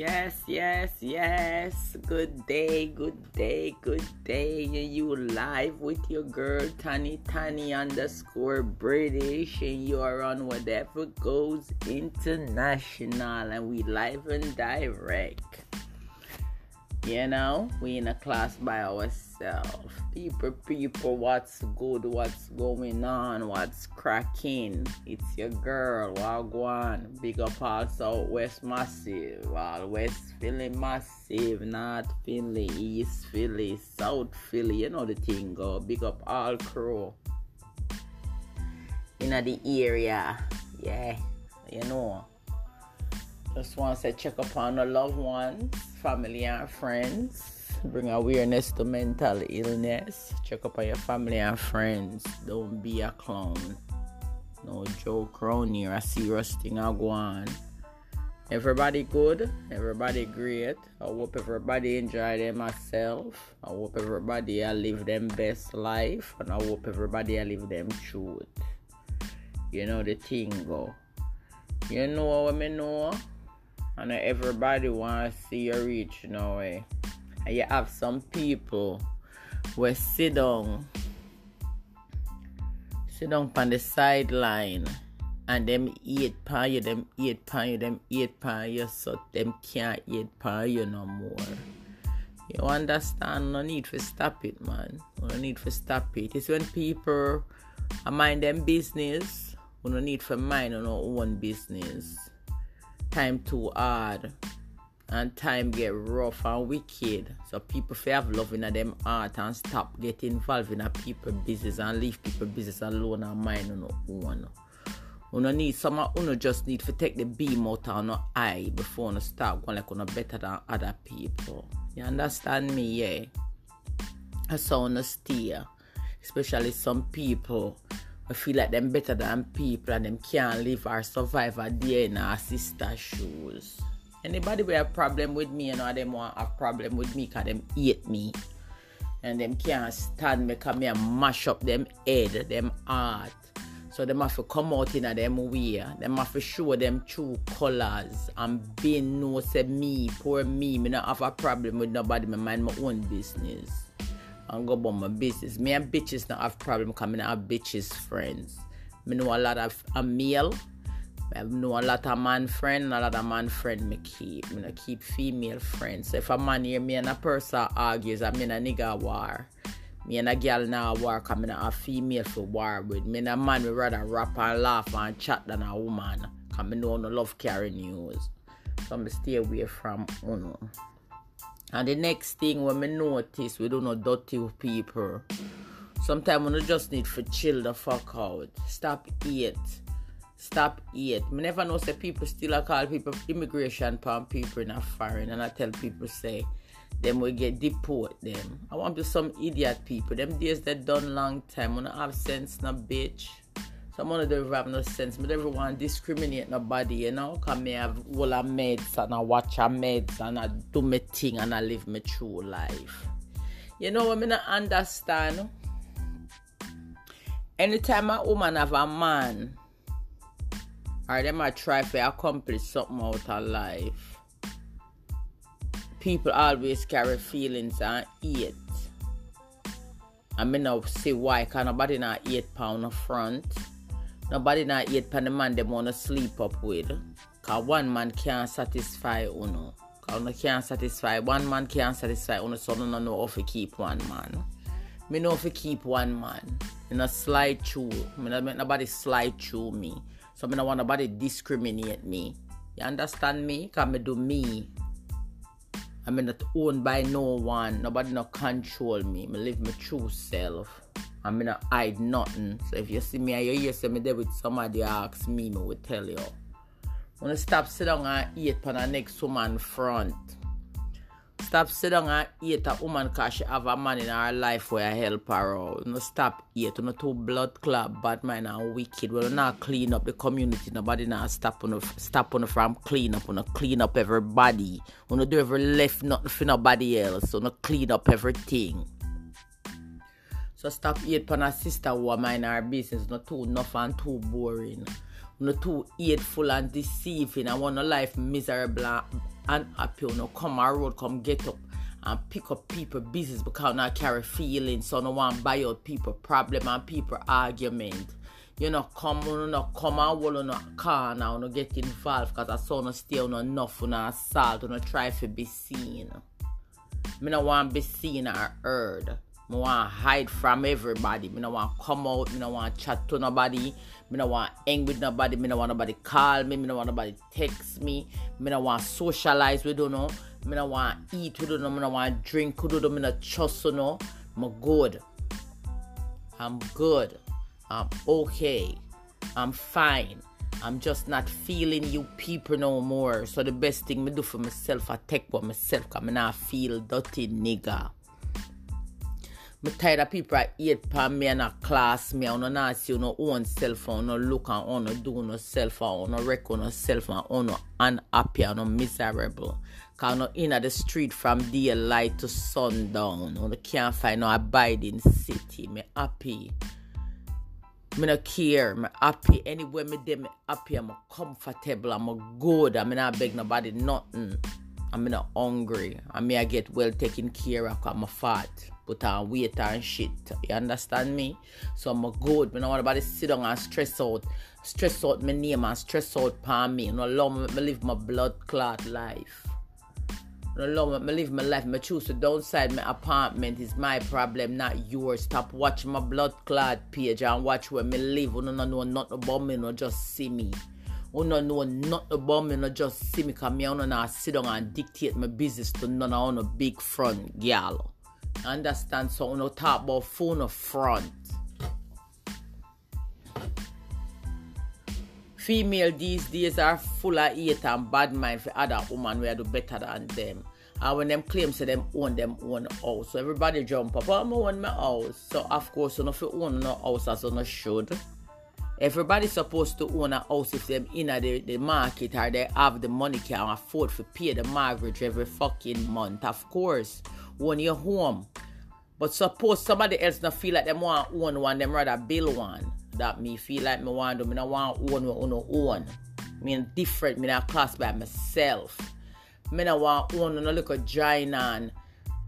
Yes, yes, yes. Good day, good day, good day. You live with your girl Tani Tani underscore British, and you are on whatever goes international, and we live and direct. You know, we in a class by ourselves. People, people, what's good, what's going on, what's cracking. It's your girl, Wagwan. Big up all Southwest Massive, all West Philly Massive, North Philly, East Philly, South Philly. You know the thing go. Big up all crew. In the area. Yeah, you know. Just want to check upon the loved ones, family and friends. Bring awareness to mental illness. Check up on your family and friends. Don't be a clown. No joke around here. I see rusting I go on. Everybody good, everybody great. I hope everybody enjoy themselves. I hope everybody I live them best life and I hope everybody I live them truth. You know the thing go. You know what I know? and everybody want to see you reach way. And eh? You have some people where sit down sit down on the sideline and them eat pan you, them eat pan you, them eat pan you, so them can't eat pan you no more. You understand? No need for stop it, man. No need for stop it. It's when people mind them business, we no need for mind on our own business time too hard and time get rough and wicked. So people feel have love in them heart and stop getting involved in a people business and leave people business alone and mind on own. Uno need some uno just need to take the beam out of no eye before uno start going like uno better than other people. You understand me, yeah? That's how uno steer. Especially some people I feel like them better than people and them can't live or survive a day in our sister shoes. Anybody with a problem with me, you know, them want a problem with me because them hate me. And them can't stand me because me and mash up them head, them heart. So them have to come out in a them way. Them have to show them true colors and be no say me, poor me, me not have a problem with nobody, me mind my own business and go about my business. Me and bitches not have problem coming out bitches friends. Me know a lot of a male. I know a lot of man friend, a lot of man friend me keep. Me not keep female friends. So if a man hear me and a person argues, I mean a nigga war. Me and a girl now war come in a female for war with. Me and a man we rather rap and laugh and chat than a woman. Cause me know no love carry news. So me stay away from uno. And the next thing when me notice we don't know dirty people. Sometimes we just need to chill the fuck out. Stop eat. Stop eat. Me never know say people still I call people immigration pan people in a foreign and I tell people say them will get deport them. I want to be some idiot people. Them days that done long time. When I have sense na bitch. Some of them have no sense. But everyone discriminate nobody, you know. Cause me have all a meds and I watch a meds and I do my thing and I live my true life. You know what I? I understand. Anytime a woman have a man, or them a try to accomplish something out of life, people always carry feelings and eat. I mean, I see why, because nobody not eat pound front. Nobody not eat pan the man them wanna sleep up with. Cause one man can't satisfy uno. Cause uno can't satisfy one man can't satisfy uno so uno know how to keep one man. Me know to keep one man. Me not slide through. Me not nobody slide through me. So me not want nobody discriminate me. You understand me? Cause me do me. I'm not owned by no one. Nobody not control me. Me live my true self. I'm not hide nothing. So if you see me and you hear say me there with somebody ask me, me will tell you. Wanna stop sit down and eat on the next woman front. Stop sit down and eat a woman cause she have a man in her life where I help her out. No stop eat. No too blood club, bad man and wicked. Well not clean up the community. Nobody not stop on stop on from clean up. No clean up everybody. No do ever left nothing for nobody else. No clean up everything. So stop eat pan a sister who mind our business. Not too enough and too boring. Not too hateful and deceiving. I want a life miserable unhappy, you know, come a road, come get up and pick up people business because I carry feelings, so no one buy out people problem and people argument. You know, come on, no come and hold on a car now, no get involved because I saw no stay on enough on assault, no try to be seen. Me no want be seen or heard. Me want hide from everybody. Me no want come out. Me no want chat to nobody. Me no want hang with nobody. Me no want nobody call me. Me no want nobody text me. Me no want socialize with you know. Me no want eat with you know. Me no want drink with you know. Me no trust you. Me good. I'm good. I'm okay. I'm fine. I'm just not feeling you people no more. So the best thing me do for myself, I take for myself, me not feel dirty nigga. Me tired of people that hate upon me and a class me and not see no own self and no look and on no do no self and no record no self on no unhappy and no miserable. Cause no in the street from daylight to sundown. No can't find no abiding city. Me happy. Me no care. Me happy. Anywhere me dey, me happy. I'm comfortable. I'm good. I'm not beg nobody nothing. I'm not hungry. I may I get well taken care of. I'm a fat. Put on weight and shit. You understand me? So I'm good. Me no want nobody sit down and stress out. Stress out my name and stress out upon me. You know, me, live my blood clot life. No love me live my life. Me choose to downside my apartment is my problem, not yours. Stop watching my blood clot page and watch where me live. You don't know nothing about me, no just see me. Oh, you don't know nothing about me, no just see me. Cause me I don't sit down and dictate my business to none of a big front gal. Understand? So know talk about phone of front. Female these days are full of hate and bad mind for other women where do better than them. And when them claim say them own them own house. So everybody jump up, oh, I'm own my house. So of course you know if you own no house as you know should. Everybody's supposed to own a house if them in the, the market or they have the money can afford to pay the mortgage every fucking month. Of course. Own your home. But suppose somebody else not feel like them want own one, them rather build one. That me feel like me want to, me not want own what own own. Me different, me not class by myself. Me not want own no little giant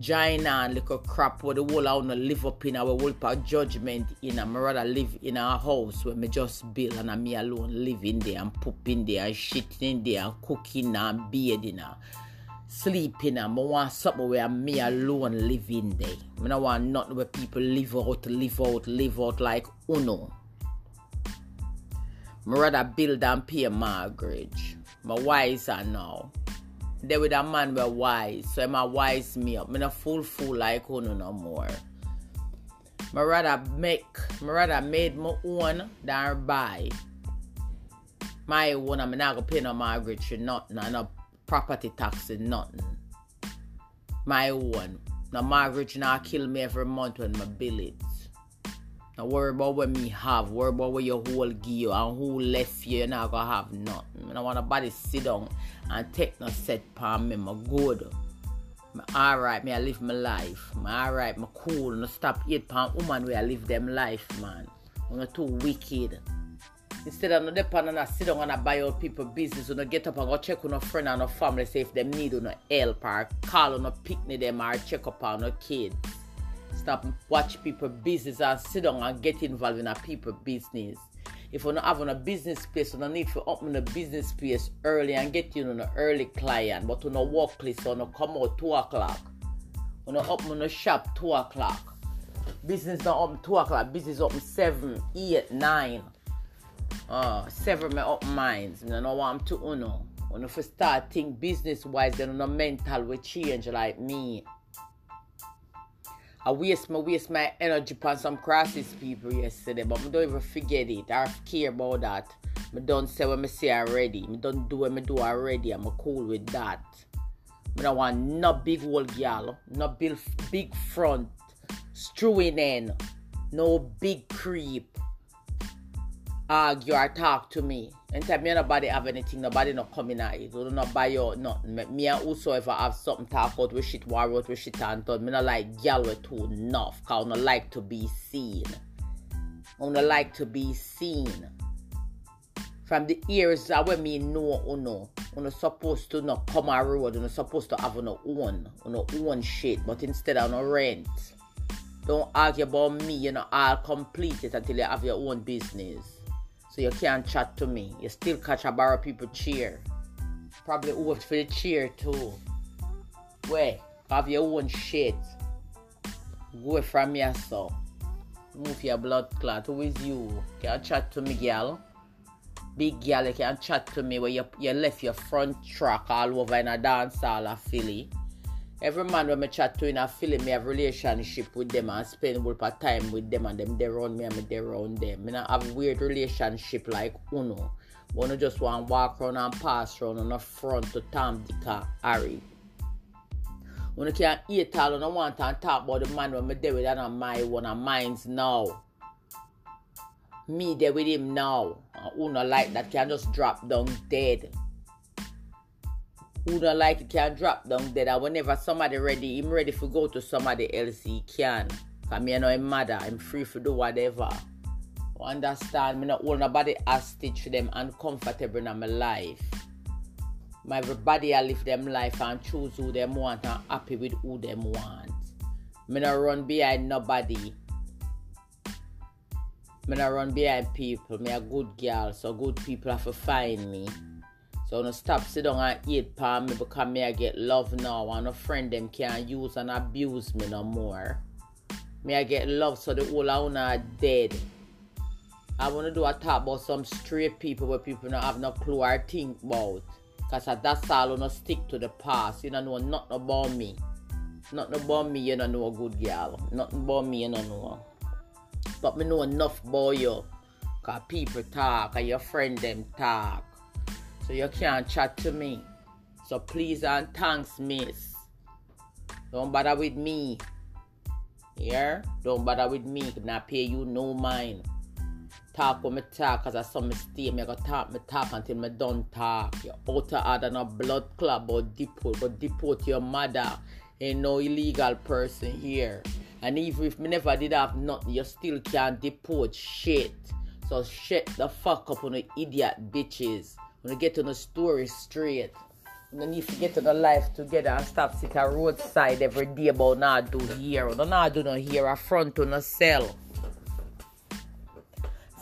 giant little crap where the whole I wanna live up in our whole part judgment in me rather live in a house where me just build and I'm me alone live in there and poop in there and shit in there and cooking and bathing and sleeping and I want something where me alone live in there. Me not want nothing where people live out, live out, live out like uno. Me rather build and pay a mortgage. My wise are now. They with a man were wise, so I'm a wise me not a fool fool like uno no more. Me rather make, me rather made my own than buy. My own, I'm not gonna pay no mortgage nothing, and no property tax nothing. My own. No mortgage not kill me every month when my bill it. Now worry about what me have, worry about what your whole you and who left you, you're not gonna have nothing. I don't want nobody sit down and take no set palm me, my good. Me alright, me I live my life. Me alright, me cool, no stop eat palm woman where I live them life, man. I'm not too wicked. Instead of no depend on sit down and I buy out people business, you know, get up and go check on a friend and a family, say if them need no help or call on a picnic them or check up on a kid. Stop watch people business and sit down and get involved in a people business. If you don't having a business space, you don't need to open a business space early and get you know, an early client. But you know workplace, you know come out two o'clock. You know open a shop two o'clock. Business not open two o'clock. Business open seven, eight, nine. Uh, several my up minds. I don't want to you know. When you start think business wise, then you know mental will change like me. I waste my waste my energy on some crisis people yesterday, but I don't even forget it. I care about that. I don't say what I say already. I don't do what I do already. I'm cool with that. I don't want no big old girl, no big big front, strewing in, no big creep. Argue or talk to me. Anytime me nobody have anything, nobody not coming at it. You not buy your nothing. Me, and whosoever have something talk out with shit, war out with shit and thought. Me not like gal with too enough. Cause I not like to be seen. I not like to be seen. from the ears that when me know uno. Uno supposed to not come a road, uno supposed to have uno own, uno own shit, but instead of no rent. Don't argue about me, you know, I'll complete it until you have your own business. So you can't chat to me. You still catch a bar of people cheer. Probably vote for the cheer too. Where? Have your own shit. Go from so. Move your blood clot. Who is you? Can't chat to me, girl? Big girl, you can't chat to me where you, you left your front track all over in a dance hall of Philly. Every man when me chat to in a Philly, me have relationship with them and spend lot of time with them and them they around me and me they around them. Me not have weird relationship like Uno. Uno just want walk around and pass around on the front to Tom, Dick and Harry. Uno can't eat all, uno want to talk about the man when me there with and my one of mine's now me there with him now. Who not like that can just drop down dead. Who don't like it can drop down dead. And whenever somebody ready, him ready for go to somebody else, he can. Cause me know him mother, I'm free to do whatever. You understand? Me not hold nobody hostage for them uncomfortable in my life. My everybody I live them life and choose who them want and happy with who them want. Me not run behind nobody. Me not run behind people. Me a good girl, so good people have to find me. So no stop sit down and eat palm me because me I get love now and a friend them can't use and abuse me no more. Me I get love so the whole of are dead. I wanna do a talk about some straight people where people don't have no clue or think about. Cause that's all wanna stick to the past. You don't know nothing about me. Nothing about me, you don't know a good girl. Nothing about me, you don't know. But me know enough about you. Cause people talk and your friend them talk. So you can't chat to me. So please and thanks, miss. Don't bother with me. Yeah? Don't bother with me. Not pay you no mind. Talk when me talk, cause I saw me stay. Me go talk, me talk until me done talk. You out of order no blood club or deport, but deport your mother. Ain't no illegal person here. And even if me never did have nothing, you still can't deport shit. So shut the fuck up on the idiot bitches. When you get on the story straight. You need to get to the life together and stop sit a roadside every day about not do here. Don't not do no here a front on a cell.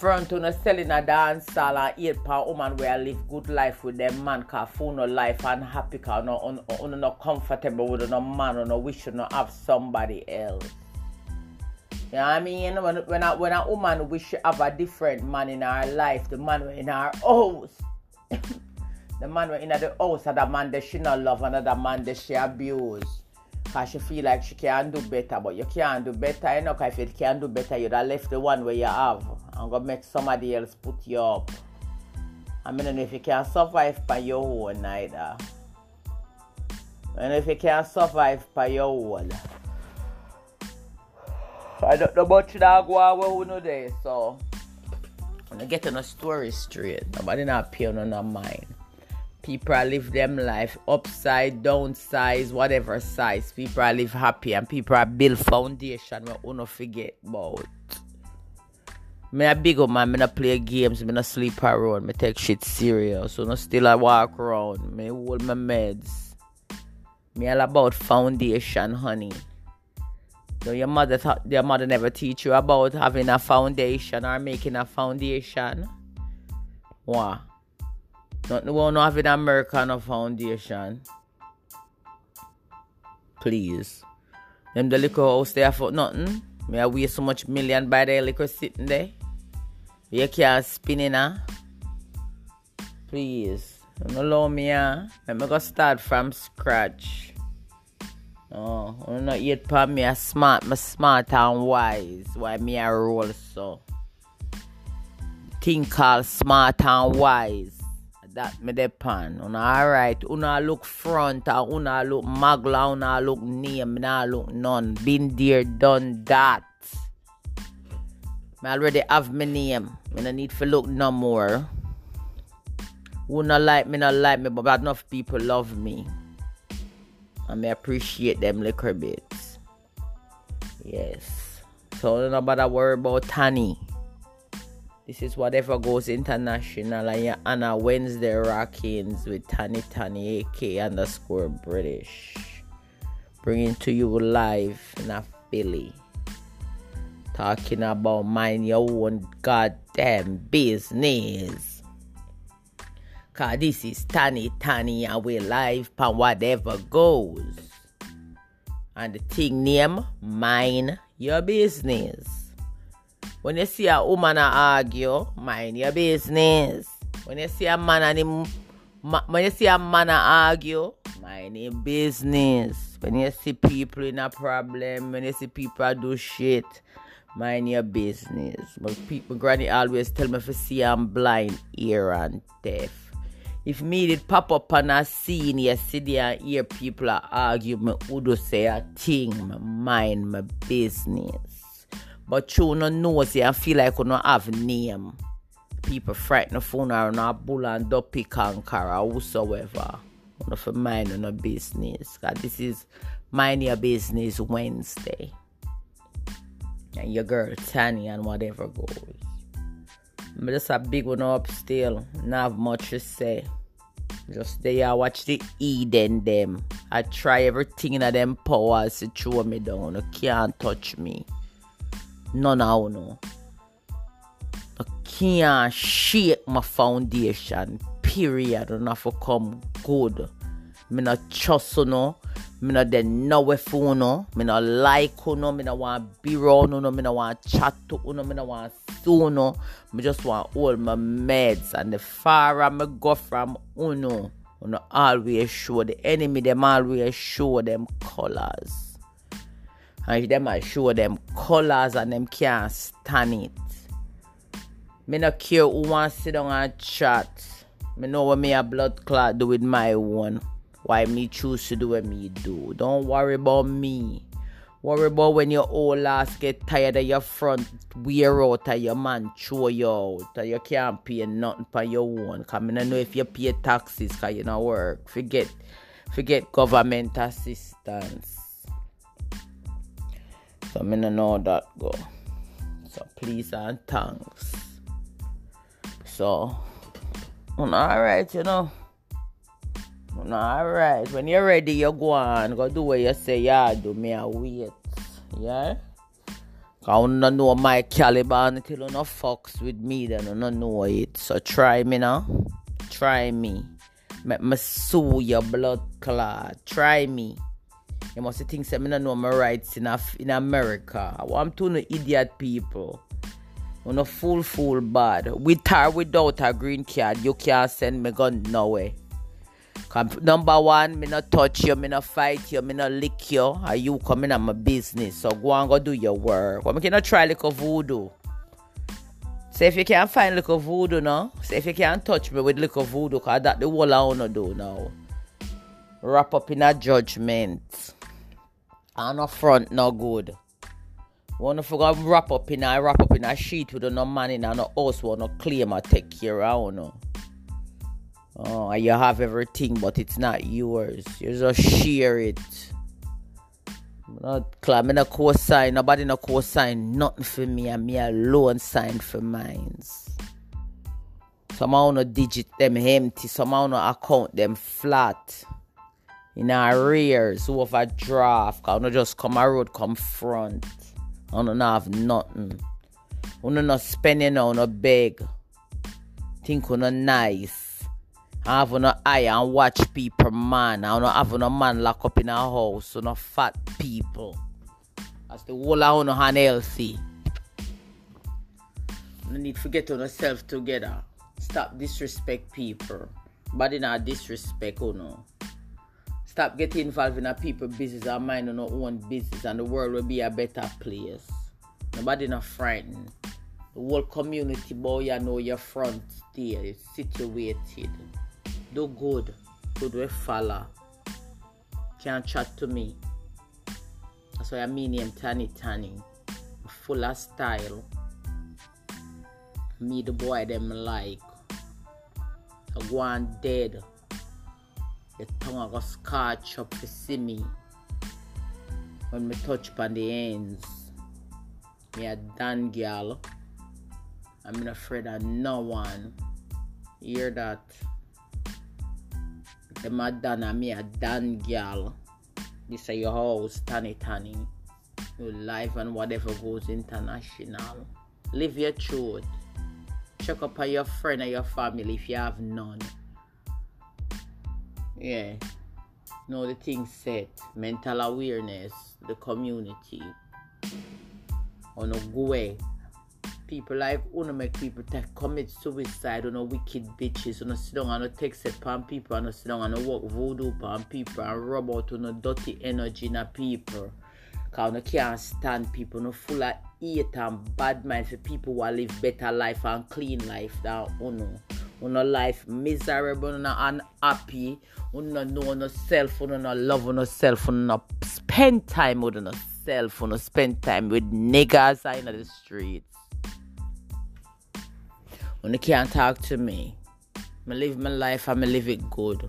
Front on a cell in a dance hall and pound woman where I live good life with them man cause no life and happy no, un, not comfortable with no man or no wish to no have somebody else. You know what I mean? When, when, a, when a woman wish to have a different man in her life, the man in her house. The man in the house and the man that she not love another man that she abuse. Cause she feel like she can do better, but you can't do better, you know, cause if you can't do better, you'd left the one where you have and go make somebody else put you up. I mean, if you can survive by your own either. And if you can survive by your own. I don't know much that go on where we know there, so when I get on a story straight, nobody not pay on no mind. People live them life upside, down size, whatever size. People are live happy and people are build foundation we not forget about. Me a big up man, me not play games, me not sleep around, me take shit serious. So no still I walk around, me hold my meds. Me all about foundation, honey. Your mother thought your mother never teach you about having a foundation or making a foundation. What? Not have an American foundation. Please. Them the liquor house there for nothing. May I waste so much million by the liquor sitting there. You can't spin in her. Please. Don't allow me, uh. Let me go start from scratch. Oh, I not yet for me a smart, me smart and wise. Why me a roll so? Thing called smart and wise. That me depend. Una alright. Una look front una look magla, una look name, una look none. Been there, done that. Me already have my name. Me no need to look no more. Who not like me, not like me, but enough people love me. I may appreciate them little bits. Yes. So don't nobody worry about Tani. This is whatever goes international. And you're Anna Wednesday Rockins with Tani Tani AK underscore British. Bringing to you live in a Philly. Talking about mind your own goddamn business. Cause this is Tani Tani and we live for whatever goes. And the thing name, mind your business. When you see a woman argue, mind your business. When you see a man and him, when you see a man argue, mind your business. When you see people in a problem, when you see people do shit, mind your business. My people, granny always tell me if you see I'm blind, ear and deaf. If me did pop up on a scene, see there and uh, hear people argue, me would say a thing, my mind my business. But you no know say I feel like you don't have name. People frighten the phone or not bull and dopey conquer or whosoever. You for mind on a business. Cause this is mind your business Wednesday. And your girl Tanya and whatever goes. I'm just a big one up still. Not have much to say. Just there I watch the Eden them. I try everything in them powers to throw me down. You can't touch me none of you I can't shake my foundation. Period. And to come good. Me not trust you know. Me not de know you know. Me not like you know. Me not want be you. Me not want chat to you know. Me not want know. Me just want all my meds. And the far I go from. You know always show the enemy them always show them colors and them I show them colors and them can't stand it. Me no care who want sit down and chat. Me know what me a blood clot do with my one. Why me choose to do what me do. Don't worry about me. Worry about when your old ass get tired of your front wear out of your man throw you out. Or you can't pay nothing for your own. Cause me no know if you pay taxes cause you no work. Forget forget government assistance. So me no know that go. So please and thanks. So alright, you know. Alright. When you're ready, you go on. Go do what you say yeah do me a wait. Yeah? I don't know my caliber until you no fucks with me then you don't know it. So try me now. Try me. Make me sue your blood clot. Try me. You must think say me no know my rights in, Af- in America. I want to know idiot people. You know full full bad. With or without a green card, you can't send me gun nowhere. Number one, me not touch you, me not fight you, me not lick you. Are you coming at my business? So go and go do your work. Well, me cannot try little voodoo. Say if you can't find little voodoo now, say if you can't touch me with little voodoo, cause that the whole I wanna do now. Wrap up in a judgment and a front no good. Wanna forget wrap up in a wrap up in a sheet with no money and no house wanna claim or take care of no. Oh, you have everything but it's not yours. You just share it. Not claim no co-sign, nobody no co-sign nothing for me and me alone sign for mines. Somehow no digit them empty, somehow no account them flat in arrears overdraft. Cause no just come a road come front. I don't have nothing. Uno not spending on no beg. Think uno nice. I have no eye and watch people man. I don't have no man lock up in a house. So no fat people. That's the whole of uno unhealthy. No need to get on yourself together. Stop disrespect people. Body not disrespect oh no. Stop getting involved in a people business and mind on our own business and the world will be a better place. Nobody not frightened. The whole community boy you know your front there is situated. Do good. Good way follow. Can't chat to me. That's why I mean him Tani Tani. Full of style. Me the boy them like. I go on dead. The tongue I got scotch up to see me. When me touch upon the ends. Me a done girl. I'm not afraid of no one. Hear that? The Madonna, me a Dan girl. This is your house, Tani Tani. Your life and whatever goes international. Live your truth. Check up on your friend and your family if you have none. Yeah. Know the thing set. Mental awareness. The community. On a go people like wanna make people take commit suicide on a wicked bitches on a sit down and text it pan people and a sit down and walk voodoo pan people and rub out on a dirty energy in a people. Cause no can't stand people no full of hate and bad mind for people who live better life and clean life than uno. Uno life miserable, uno unhappy, uno know no self, uno no love uno self, uno no spend time with uno self, uno spend time with niggas in the streets. When they can't talk to me, I live my life, I'm live it good.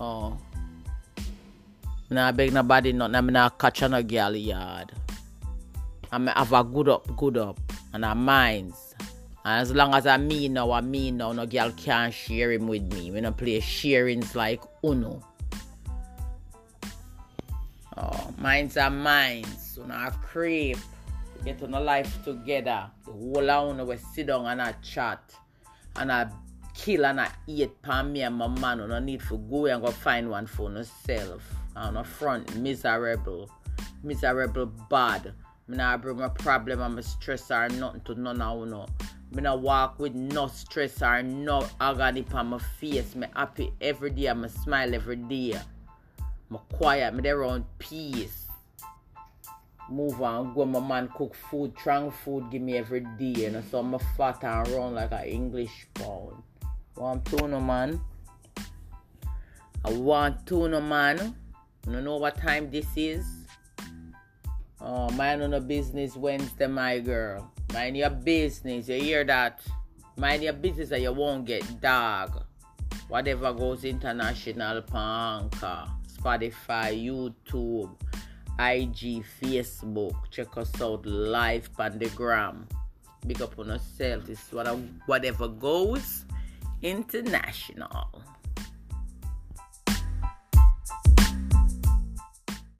Oh. I beg nobody nothing, I'm not catch a girl yard. I'm have a good up, good up, and a minds. And as long as I mean now, I mean now, no girl can't share him with me. We don't play sharings like Uno. Oh, minds are minds. So now creep get on a life together. The whole of we sit down and I chat and I kill and I eat pan me and my man. No need for go and go find one for yourself. On a front, miserable, miserable bad. Me not bring my problem and my stress or nothing to none of know. Me not walk with no stress or no agony on my face. Me happy every day. Me smile every day. Me quiet. Me there around peace move on, go my man cook food, strong food give me every day, you know, so I'm a fat and run like an English pound. Want tuna man? I want tuna man. You know what time this is? Oh, mind on the business Wednesday, my girl. Mind your business. You hear that? Mind your business or you won't get dog. Whatever goes international, Panka, Spotify, YouTube. IG, Facebook. Check us out live on the gram. Big up on yourself. It's whatever goes international.